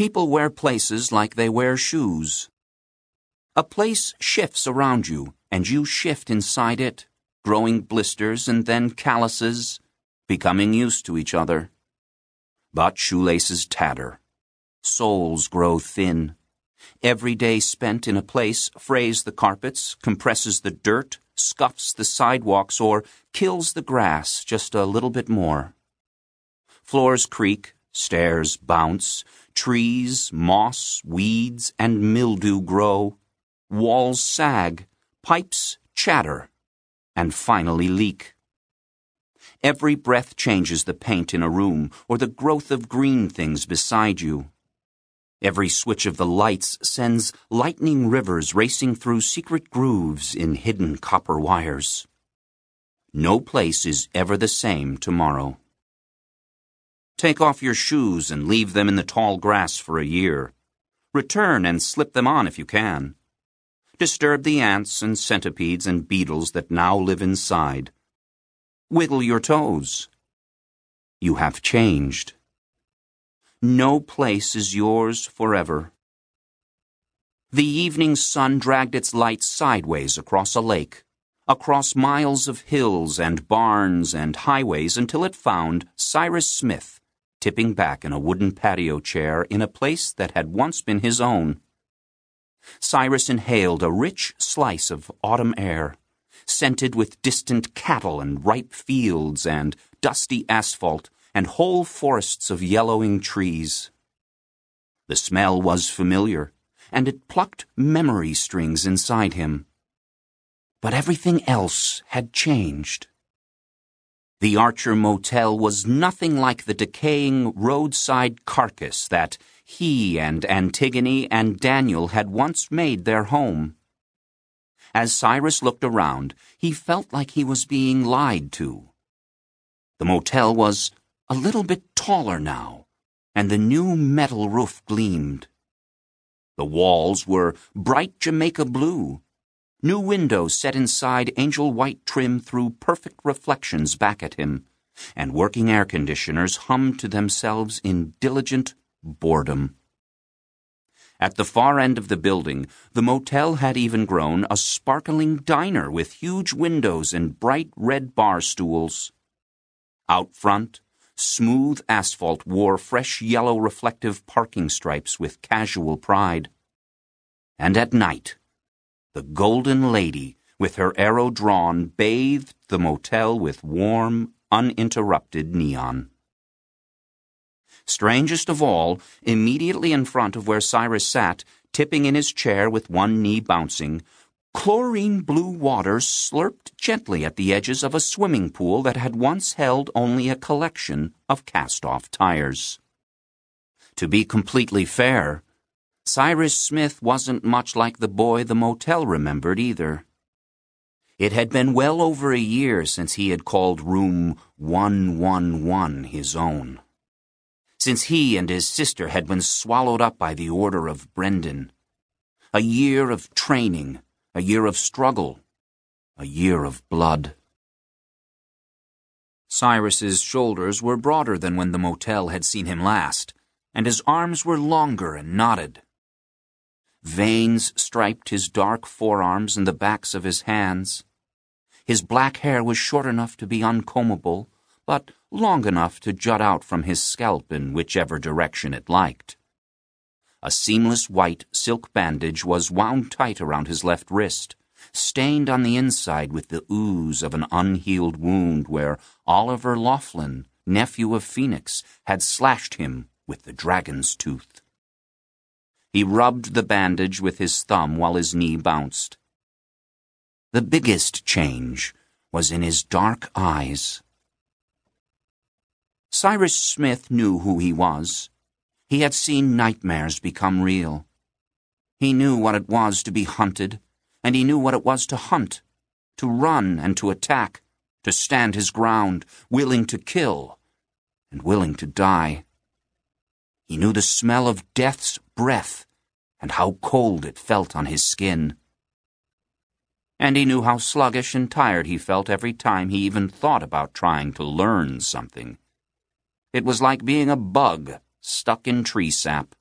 People wear places like they wear shoes. A place shifts around you, and you shift inside it, growing blisters and then calluses, becoming used to each other. But shoelaces tatter. Soles grow thin. Every day spent in a place frays the carpets, compresses the dirt, scuffs the sidewalks, or kills the grass just a little bit more. Floors creak, stairs bounce, trees, moss, weeds, and mildew grow, walls sag, pipes chatter, and finally leak. Every breath changes the paint in a room or the growth of green things beside you. Every switch of the lights sends lightning rivers racing through secret grooves in hidden copper wires. No place is ever the same tomorrow. Take off your shoes and leave them in the tall grass for a year. Return and slip them on if you can. Disturb the ants and centipedes and beetles that now live inside. Wiggle your toes. You have changed. No place is yours forever. The evening sun dragged its light sideways across a lake, across miles of hills and barns and highways until it found Cyrus Smith tipping back in a wooden patio chair in a place that had once been his own. Cyrus inhaled a rich slice of autumn air, scented with distant cattle and ripe fields and dusty asphalt and whole forests of yellowing trees. The smell was familiar, and it plucked memory strings inside him. But everything else had changed. The Archer Motel was nothing like the decaying roadside carcass that he and Antigone and Daniel had once made their home. As Cyrus looked around, he felt like he was being lied to. The motel was a little bit taller now, and the new metal roof gleamed. The walls were bright Jamaica blue, New windows set inside angel white trim threw perfect reflections back at him, and working air conditioners hummed to themselves in diligent boredom. At the far end of the building, the motel had even grown a sparkling diner with huge windows and bright red bar stools. Out front, smooth asphalt wore fresh yellow reflective parking stripes with casual pride. And at night, the Golden Lady, with her arrow drawn, bathed the motel with warm, uninterrupted neon. Strangest of all, immediately in front of where Cyrus sat, tipping in his chair with one knee bouncing, chlorine blue water slurped gently at the edges of a swimming pool that had once held only a collection of cast off tires. To be completely fair, Cyrus Smith wasn't much like the boy the motel remembered either. It had been well over a year since he had called room 111 his own. Since he and his sister had been swallowed up by the order of Brendan. A year of training, a year of struggle, a year of blood. Cyrus's shoulders were broader than when the motel had seen him last, and his arms were longer and knotted. Veins striped his dark forearms and the backs of his hands. His black hair was short enough to be uncombable, but long enough to jut out from his scalp in whichever direction it liked. A seamless white silk bandage was wound tight around his left wrist, stained on the inside with the ooze of an unhealed wound where Oliver Laughlin, nephew of Phoenix, had slashed him with the dragon's tooth. He rubbed the bandage with his thumb while his knee bounced. The biggest change was in his dark eyes. Cyrus Smith knew who he was. He had seen nightmares become real. He knew what it was to be hunted, and he knew what it was to hunt, to run and to attack, to stand his ground, willing to kill, and willing to die. He knew the smell of death's breath and how cold it felt on his skin. And he knew how sluggish and tired he felt every time he even thought about trying to learn something. It was like being a bug stuck in tree sap.